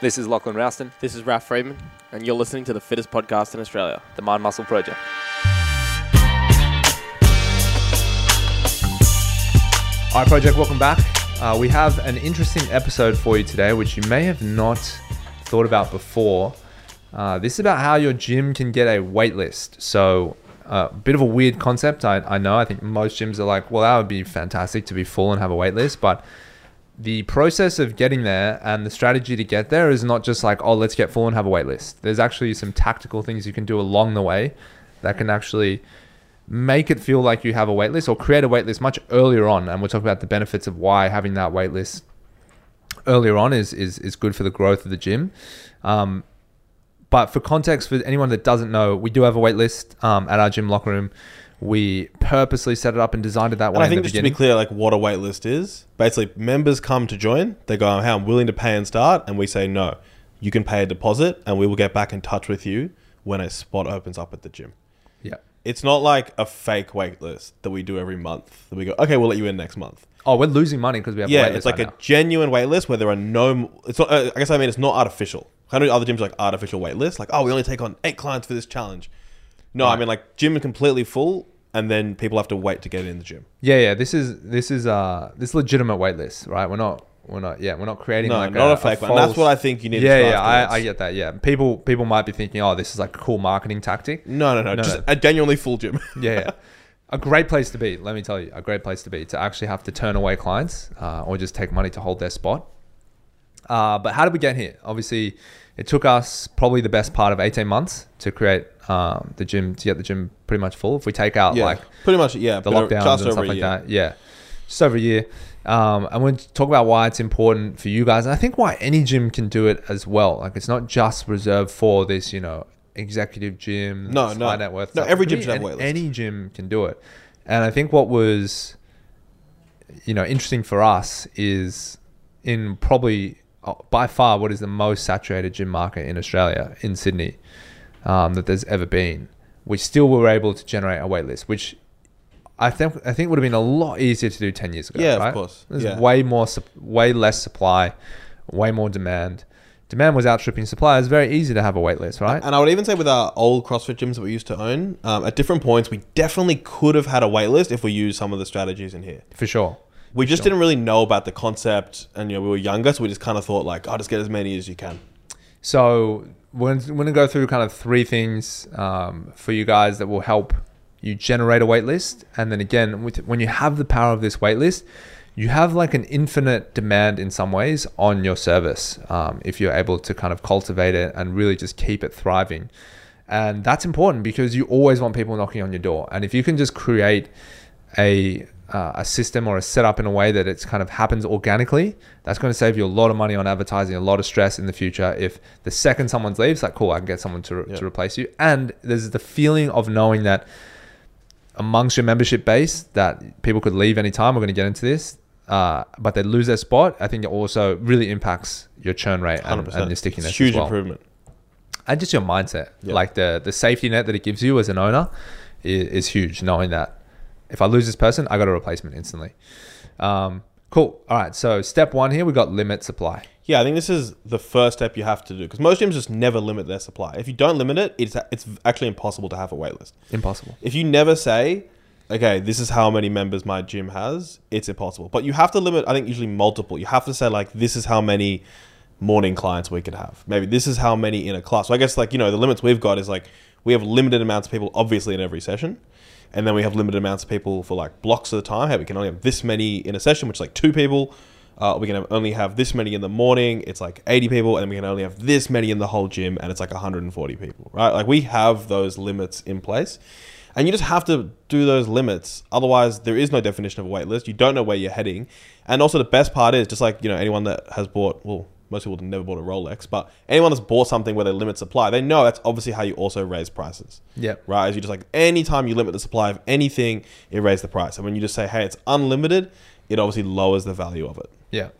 This is Lachlan Rouston, This is Raf Friedman, and you're listening to the fittest podcast in Australia. the Mind Muscle Project. All right, Project, welcome back. Uh, we have an interesting episode for you today, which you may have not thought about before. Uh, this is about how your gym can get a wait list. So, a uh, bit of a weird concept. I, I know. I think most gyms are like, well, that would be fantastic to be full and have a wait list. But the process of getting there and the strategy to get there is not just like, oh, let's get full and have a wait list. There's actually some tactical things you can do along the way that can actually make it feel like you have a wait list or create a wait list much earlier on. And we'll talk about the benefits of why having that wait list earlier on is is, is good for the growth of the gym. Um, but for context, for anyone that doesn't know, we do have a wait list um, at our gym locker room. We purposely set it up and designed it that way. And I in think just to be clear, like what a wait list is, basically members come to join. They go, "Hey, I'm willing to pay and start," and we say, "No, you can pay a deposit, and we will get back in touch with you when a spot opens up at the gym." yeah. It's not like a fake wait list that we do every month. That we go, "Okay, we'll let you in next month." Oh, we're losing money because we have a Yeah, it's like right a now. genuine wait list where there are no. It's not. Uh, I guess I mean it's not artificial. I know other gyms are like artificial wait lists, like oh we only take on eight clients for this challenge. No, I mean like gym is completely full, and then people have to wait to get in the gym. Yeah, yeah. This is this is uh this legitimate wait list, right? We're not we're not yeah we're not creating No, like not a, fake one. That's what I think you need. Yeah, yeah. I. I get that. Yeah, people people might be thinking, oh, this is like a cool marketing tactic. No, no, no, No, just no. a genuinely full gym. Yeah, yeah. a great place to be. Let me tell you, a great place to be to actually have to turn away clients uh, or just take money to hold their spot. Uh, but how did we get here? Obviously, it took us probably the best part of eighteen months to create um, the gym to get the gym pretty much full. If we take out yeah, like pretty much. Yeah, the lockdowns and stuff like that. Yeah, just over a year. Um, and we'll talk about why it's important for you guys. And I think why any gym can do it as well. Like it's not just reserved for this, you know, executive gym, No, no. net worth. No, stuff. every gym should be have a any, any gym can do it. And I think what was, you know, interesting for us is in probably uh, by far what is the most saturated gym market in Australia, in Sydney, um, that there's ever been. We still were able to generate a wait list, which I think I think would have been a lot easier to do ten years ago. Yeah, of course. There's Yeah. way more, way less supply, way more demand. Demand was outstripping supply. It's very easy to have a wait list, right? And I would even say with our old CrossFit gyms that we used to own, um, at different points, we definitely could have had a wait list if we used some of the strategies in here. For sure. We just sure. didn't really know about the concept, and you know we were younger, so we just kind of thought like, "Oh, just get as many as you can." So we're, we're going to go through kind of three things um, for you guys that will help you generate a wait list. And then again, with, when you have the power of this wait list, you have like an infinite demand in some ways on your service um, if you're able to kind of cultivate it and really just keep it thriving. And that's important because you always want people knocking on your door. And if you can just create a uh, a system or a setup in a way that it's kind of happens organically, that's going to save you a lot of money on advertising, a lot of stress in the future. If the second someone leaves, like cool, I can get someone to, Yeah. to replace you. And there's the feeling of knowing that amongst your membership base that people could leave anytime. We're going to get into this. Uh, but they lose their spot. I think it also really impacts your churn rate and, and your stickiness It's huge as well improvement. and just your mindset Yeah. like the the safety net that it gives you as an owner is, is huge knowing that if i lose this person i got a replacement instantly um, cool all right so step one here we got limit supply Yeah, I think this is the first step you have to do because most gyms just never limit their supply. If you don't limit it, it's it's actually impossible to have a wait list. impossible If you never say, okay, this is how many members my gym has, it's impossible. But you have to limit, I think, usually multiple. You have to say, like, this is how many morning clients we could have. Maybe this is how many in a class. So I guess, like, you know, the limits we've got is like we have limited amounts of people, obviously, in every session. And then we have limited amounts of people for like blocks of the time. Hey, we can only have this many in a session, which is like two people. Uh, we can only have this many in the morning. It's like 80 people. And we can only have this many in the whole gym. And it's like 140 people, right? Like we have those limits in place. And you just have to do those limits. Otherwise, there is no definition of a wait list. You don't know where you're heading. And also, the best part is just like, you know, anyone that has bought, well, most people have never bought a Rolex, but anyone that's bought something where they limit supply, they know that's obviously how you also raise prices. Yeah. Right? As you just like, anytime you limit the supply of anything, it raises the price. And when you just say, hey, it's unlimited, it obviously lowers the value of it. Yeah,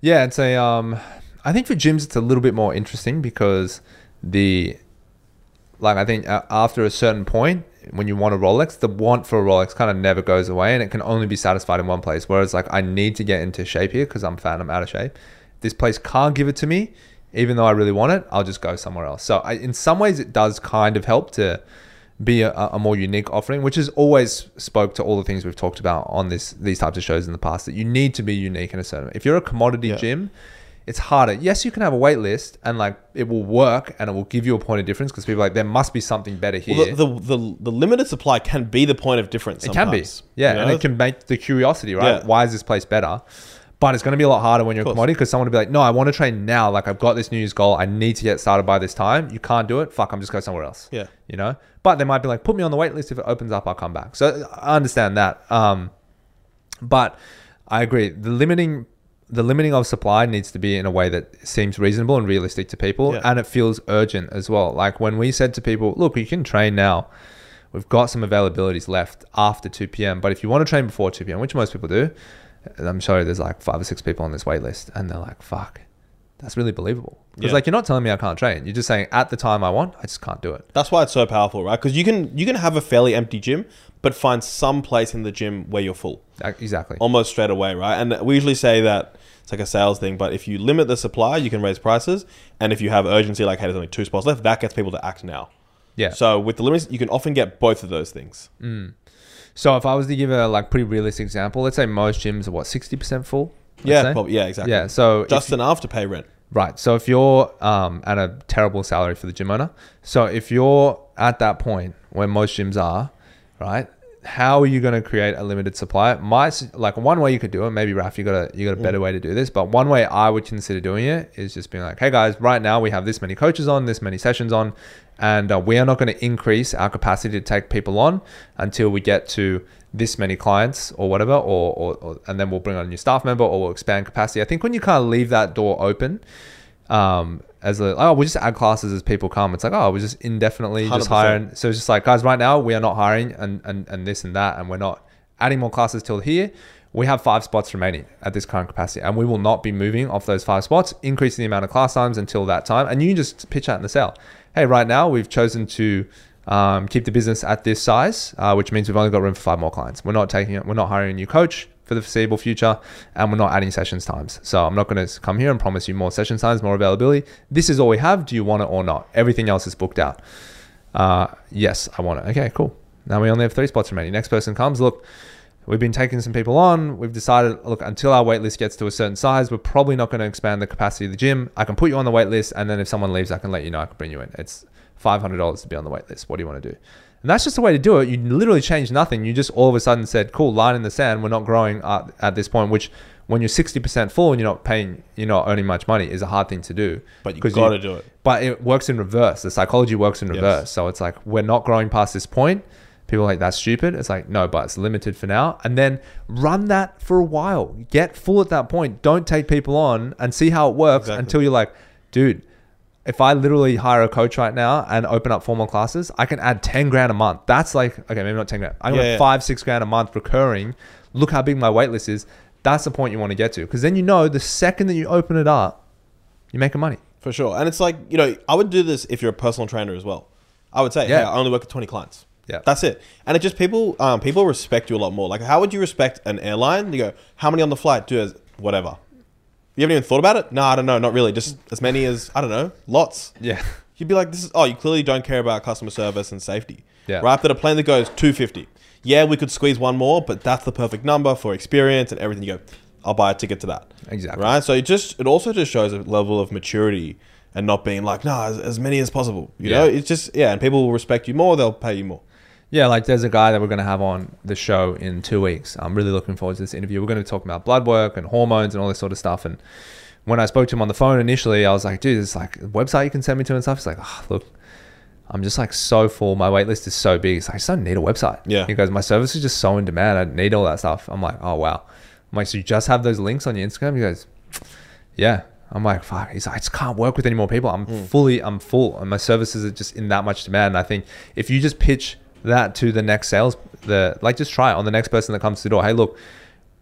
yeah. It's a. Um, I think for gyms it's a little bit more interesting because the, like I think after a certain point when you want a Rolex, the want for a Rolex kind of never goes away, and it can only be satisfied in one place. Whereas like I need to get into shape here because I'm fat, I'm out of shape. This place can't give it to me. even though I really want it, I'll just go somewhere else. So I, in some ways, it does kind of help to be a, a more unique offering, which has always spoke to all the things we've talked about on this these types of shows in the past. That you need to be unique in a certain. If you're a commodity Yeah. gym, it's harder. Yes, you can have a wait list and like it will work and it will give you a point of difference because people are like there must be something better here. Well, the, the, the, the limited supply can be the point of difference. It can be. Yeah. you And it can make the curiosity, right? Yeah. Why is this place better? But it's going to be a lot harder when you're a commodity because someone will be like, no, I want to train now. Like, I've got this New Year's goal. I need to get started by this time. You can't do it. Fuck, I'm just going somewhere else. Yeah. You know? But they might be like, put me on the wait list. If it opens up, I'll come back. So I understand that. Um, but I agree. The limiting the limiting of supply needs to be in a way that seems reasonable and realistic to people Yeah. and it feels urgent as well. Like when we said to people, look, you can train now. We've got some availabilities left after 2 p.m. But if you want to train before 2 p.m., which most people do, I'm sure there's like five or six people on this wait list and they're like, fuck, that's really believable. Because Yeah. like you're not telling me I can't train. You're just saying at the time I want, I just can't do it. That's why it's so powerful, right? Because you can you can have a fairly empty gym, but find some place in the gym where you're full Exactly. almost straight away, right? And we usually say that it's like a sales thing, but if you limit the supply, you can raise prices, and if you have urgency, like hey, there's only two spots left, that gets people to act now. Yeah. So with the limits, you can often get both of those things. Mm. So if I was to give a like pretty realistic example, let's say most gyms are what, 60% full? let's Yeah, probably, yeah, exactly. Yeah. So just enough to pay rent. Right. So if you're um, at a terrible salary for the gym owner, so if you're at that point where most gyms are, right, how are you going to create a limited supply? My like one way you could do it, maybe Raf, you got a you got a better way to do this, but one way I would consider doing it is just being like, hey guys, right now we have this many coaches on, this many sessions on, and uh, we are not going to increase our capacity to take people on until we get to this many clients or whatever, or, or, or and then we'll bring on a new staff member or we'll expand capacity. I think when you kind of leave that door open, um, as a oh, we just add classes as people come. It's like oh, we're just indefinitely just 100%. hiring. So it's just like guys, right now we are not hiring and and and this and that, and we're not adding more classes till here. We have five spots remaining at this current capacity, and we will not be moving off those five spots, increasing the amount of class times until that time. And you can just pitch that in the sale. Hey, right now we've chosen to um, keep the business at this size, uh, which means we've only got room for five more clients. We're not taking it. We're not hiring a new coach for the foreseeable future, and we're not adding sessions times. So I'm not going to come here and promise you more session times, more availability. This is all we have. Do you want it or not? Everything else is booked out. Uh, yes, I want it. Okay, cool. Now we only have three spots remaining. Next person comes. Look, we've been taking some people on. We've decided, look, until our wait list gets to a certain size, we're probably not going to expand the capacity of the gym. I can put you on the wait list, and then if someone leaves, I can let you know. I can bring you in. It's five hundred dollars to be on the wait list. What do you want to do? And that's just the way to do it. You literally changed nothing. You just all of a sudden said, "Cool, line in the sand. We're not growing at, at this point." Which, when you're sixty percent full and you're not paying, you're not earning much money, is a hard thing to do. But you got to do it. but it works in reverse. The psychology works in Yes. reverse. So it's like we're not growing past this point. People are like that's stupid. It's like no, but it's limited for now. And then run that for a while. Get full at that point. Don't take people on and see how it works Exactly. until you're like, dude. If I literally hire a coach right now and open up formal classes, I can add ten grand a month. That's like okay, maybe not ten grand. I can Yeah, yeah. five, six grand a month recurring. Look how big my wait list is. That's the point you want to get to because then you know the second that you open it up, you're making money. For sure. And it's like, you know, I would do this if you're a personal trainer as well. I would say, Yeah. yeah, I only work with 20 clients. Yeah. That's it. And it just people um, people respect you a lot more. Like how would you respect an airline? You go, how many on the flight? Do as whatever. You haven't even thought about it? No, I don't know, not really. Just as many as I don't know, lots. Yeah. You'd be like, this is oh, you clearly don't care about customer service and safety. Yeah. Right? But a plane that goes 250. Yeah, we could squeeze one more, but that's the perfect number for experience and everything. You go, I'll buy a ticket to that. Exactly. Right? So it just it also just shows a level of maturity and not being like, no, as, as many as possible. You Yeah. know? It's just yeah, and people will respect you more, they'll pay you more. Yeah, like there's a guy that we're going to have on the show in two weeks. I'm really looking forward to this interview. We're going to talk about blood work and hormones and all this sort of stuff. And when I spoke to him on the phone initially, I was like, dude, there's like a website you can send me to and stuff. He's like, oh, look, I'm just like so full. My wait list is so big. It's like, I just don't need a website. Yeah. He goes, my service is just so in demand. I need all that stuff. I'm like, oh, wow. I'm like, so you just have those links on your Instagram? He goes, yeah. I'm like, fuck. He's like, I just can't work with any more people. I'm mm. fully, I'm full, and my services are just in that much demand. And I think if you just pitch that to the next sales, the like, just try it on the next person that comes to the door. Hey, look,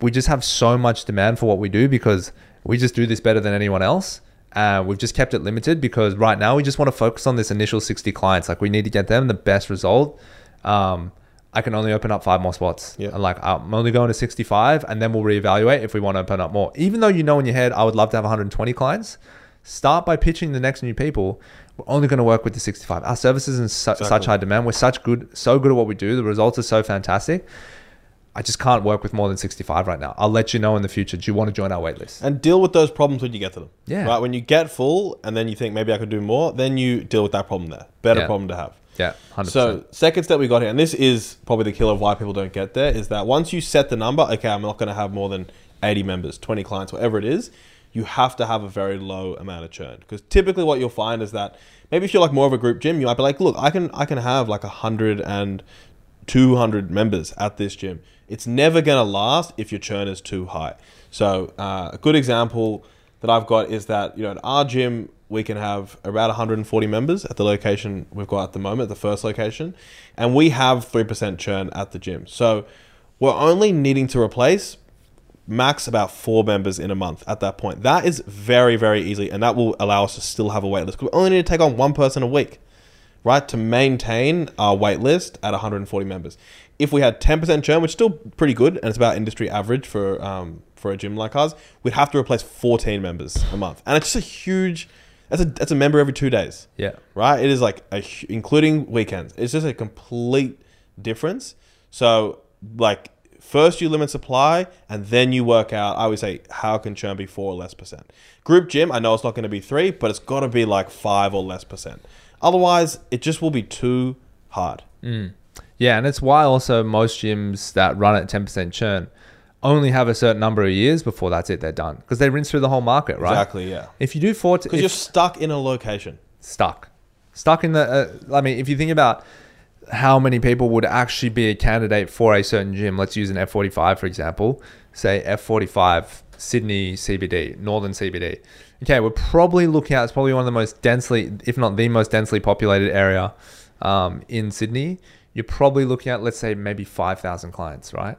we just have so much demand for what we do because we just do this better than anyone else. Uh, we've just kept it limited because right now we just want to focus on this initial 60 clients. Like we need to get them the best result. Um, I can only open up five more spots. Yeah. And like I'm only going to 65 and then we'll reevaluate if we want to open up more. Even though you know in your head, I would love to have 120 clients. Start by pitching the next new people. We're only going to work with the 65. Our services is in su- such high demand. We're such good, so good at what we do. The results are so fantastic. I just can't work with more than 65 right now. I'll let you know in the future. Do you want to join our waitlist? and deal with those problems when you get to them. Yeah. Right. When you get full, and then you think maybe I could do more, then you deal with that problem there. Better Yeah. problem to have. Yeah, 100%. So second step we got here, and this is probably the killer of why people don't get there, is that once you set the number, okay, I'm not going to have more than 80 members, 20 clients, whatever it is, you have to have a very low amount of churn. Because typically what you'll find is that maybe if you're like more of a group gym, you might be like, look, I can I can have like 100 and 200 members at this gym. It's never going to last if your churn is too high. So uh, a good example that I've got is that you know at our gym we can have around 140 members at the location we've got at the moment, the first location, and we have three percent churn at the gym. So we're only needing to replace max about four members in a month at that point. That is very very easy, and that will allow us to still have a wait list. We only need to take on one person a week right, to maintain our wait list at 140 members. If we had 10% churn, which is still pretty good, and it's about industry average for um, for a gym like ours, we'd have to replace 14 members a month, and it's just a huge. That's a that's a member every two days, yeah. right? It is like a including weekends. It's just a complete difference. So like first you limit supply, and then you work out. I would say how can churn be four or less percent. Group gym, I know it's not going to be three, but it's got to be like five or less percent. Otherwise, it just will be too hard. Yeah, and it's why also most gyms that run at 10% churn only have a certain number of years before that's it, they're done. Because they rinse through the whole market, right? Exactly, yeah. If you do 40, Because you're stuck in a location. stuck. Stuck in the, uh, I mean, if you think about how many people would actually be a candidate for a certain gym, let's use an F45, for example, say F45, Sydney CBD, Northern CBD. Okay, we're probably looking at, it's probably one of the most densely, if not the most densely populated area um, in Sydney. You're probably looking at, let's say, maybe 5,000 clients, right?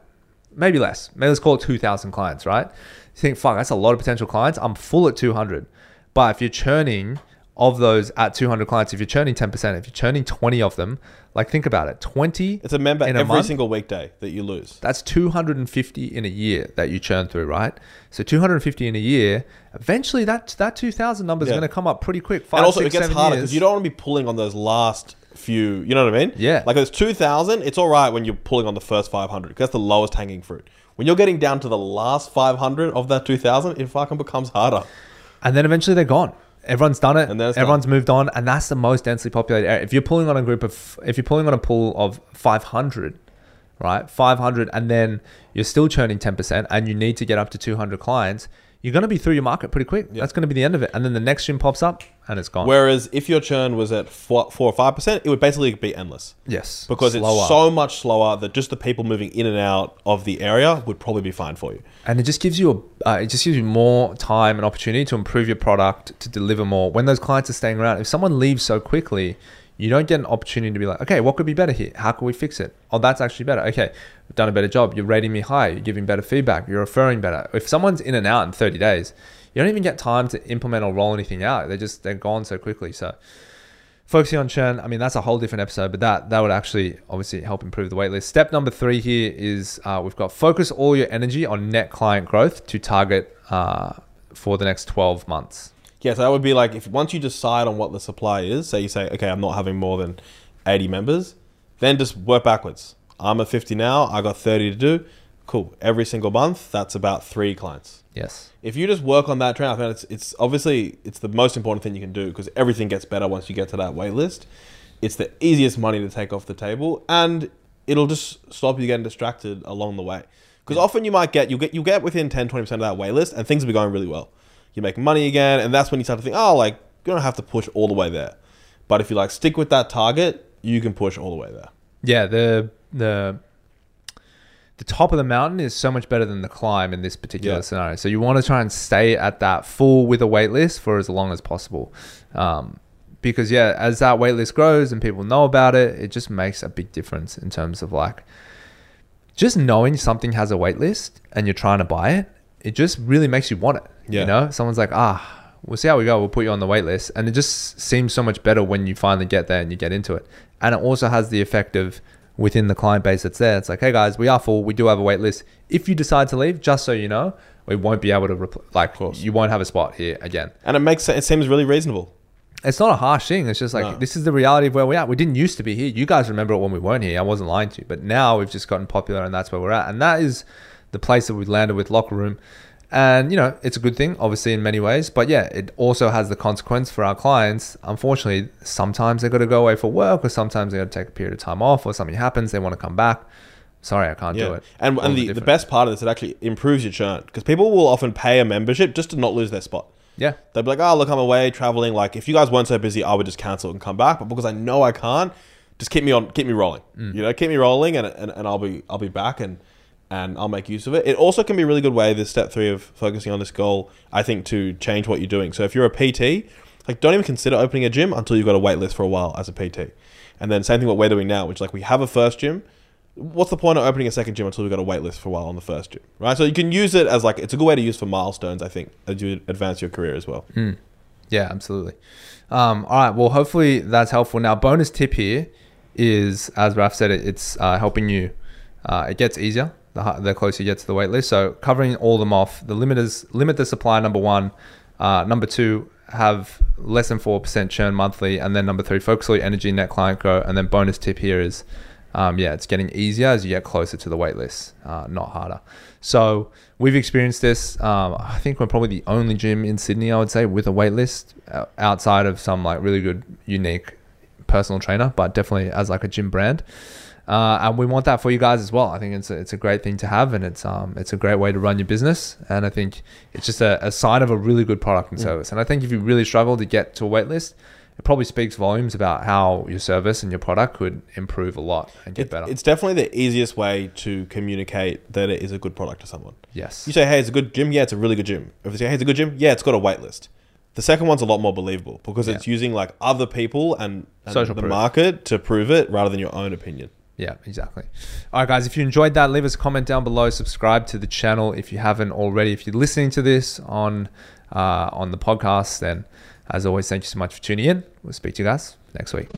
Maybe less. Maybe let's call it 2,000 clients, right? You think, fuck, that's a lot of potential clients. I'm full at 200. But if you're churning of those at 200 clients, if you're churning 10%, if you're churning 20 of them, like think about it 20 It's a member every month, single weekday that you lose. that's 250 in a year that you churn through, right? So 250 in a year, eventually that that 2,000 number is Yeah. going to come up pretty quick. Five, and also, six, it gets harder because you don't want to be pulling on those last few. You know what I mean? Yeah. Like it's two thousand. It's all right when you're pulling on the first five hundred because that's the lowest hanging fruit. When you're getting down to the last five hundred of that two thousand, it fucking becomes harder. and then eventually they're gone. Everyone's done it. And Everyone's moved on, and that's the most densely populated area. If you're pulling on a group of, if you're pulling on a pool of 500, right, 500, and then you're still churning 10%, and you need to get up to 200 clients, you're going to be through your market pretty quick. That's going to be the end of it, and then the next gym pops up, and it's gone. Whereas if your churn was at four, four or five percent, it would basically be endless. Yes, because slower. it's so much slower that just the people moving in and out of the area would probably be fine for you. and it just gives you a, uh, it just gives you more time and opportunity to improve your product to deliver more. When those clients are staying around if someone leaves so quickly you don't get an opportunity to be like okay what could be better here? How can we fix it? Oh that's actually better. Okay we've done a better job. You're rating me high you're giving better feedback. You're referring better. If someone's in and out in 30 days you don't even get time to implement or roll anything out they're just they're gone so quickly so focusing on churn i mean that's a whole different episode but that that would actually obviously help improve the waitlist step number three here is uh, we've got focus all your energy on net client growth to target uh, for the next 12 months Yeah, so that would be like if once you decide on what the supply is, say you say, okay, I'm not having more than 80 members, then just work backwards. I'm at 50 now, I got 30 to do. Cool. Every single month, that's about three clients. yes If you just work on that trend, I think it's, it's obviously it's the most important thing you can do because everything gets better once you get to that wait list. It's the easiest money to take off the table, and it'll just stop you getting distracted along the way. Because often you might get you get you get within 10 20 percent of that wait list, and things will be going really well. You make money again, and that's when you start to think, oh, like you don't have to push all the way there. But if you like stick with that target, you can push all the way there. yeah the the the top of the mountain is so much better than the climb in this particular Yeah. scenario. So you want to try and stay at that full with a wait list for as long as possible. Um, because yeah as that wait list grows and people know about it it just makes a big difference in terms of like just knowing something has a wait list and you're trying to buy it it just really makes you want it Yeah. you know? Someone's like ah we'll see how we go we'll put you on the wait list. And it just seems so much better when you finally get there and you get into it. And it also has the effect of within the client base that's there it's like hey guys we are full we do have a wait list if you decide to leave just so you know we won't be able to repl- like you won't have a spot here again. And it makes it seems really reasonable. It's not a harsh thing. It's just like No. this is the reality of where we're at. We didn't used to be here. You guys remember it when we weren't here. I wasn't lying to you. But now we've just gotten popular and that's where we're at. And that is the place that we landed with locker room. And you know, it's a good thing, obviously, in many ways. But yeah, it also has the consequence for our clients. Unfortunately, sometimes they've got to go away for work, or sometimes they've got to take a period of time off, or something happens, they want to come back. Sorry, I can't do it. And, and the, the best part of this, it actually improves your churn because people will often pay a membership just to not lose their spot. yeah, They'll be like, oh, look, I'm away traveling. Like, if you guys weren't so busy, I would just cancel and come back. But because I know I can't, just keep me on, keep me rolling. Mm. You know, keep me rolling, and, and, and I'll be I'll be back, and and I'll make use of it. It also can be a really good way. This step three of focusing on this goal, I think, to change what you're doing. So if you're a PT, like, don't even consider opening a gym until you've got a wait list for a while as a PT. And then same thing what we're doing now, which like we have a first gym. What's the point of opening a second gym until we've got a wait list for a while on the first gym, right? So you can use it as like it's a good way to use for milestones. I think as you advance your career as well. Yeah, absolutely. Um, all right. Well, hopefully that's helpful. Now, bonus tip here is, as Raf said, it, it's uh, helping you. Uh, it gets easier the, the closer you get to the wait list. So covering all them off. The limiters limit the supply. Number one. Uh, number two, have less than four percent churn monthly, and then number three, focus all your energy, net client growth. And then bonus tip here is, um, yeah, it's getting easier as you get closer to the wait list, uh, not harder. So we've experienced this. Um, I think we're probably the only gym in Sydney, I would say, with a wait list uh, outside of some like really good, unique personal trainer, but definitely as like a gym brand. Uh, and we want that for you guys as well. I think it's a, it's a great thing to have, and it's um it's a great way to run your business. And I think it's just a, a sign of a really good product and service. And I think if you really struggle to get to a wait list, it probably speaks volumes about how your service and your product could improve a lot and get It- better. It's definitely the easiest way to communicate that it is a good product to someone. yes. You say, hey, it's a good gym. Yeah, it's a really good gym. If you say, hey, it's a good gym. Yeah, it's got a wait list. The second one's a lot more believable because it's using like other people and, and the proof. market to prove it rather than your own opinion. Yeah, exactly. All right, guys, if you enjoyed that, leave us a comment down below. Subscribe to the channel if you haven't already. If you're listening to this on uh, on the podcast, then as always, thank you so much for tuning in. We'll speak to you guys next week.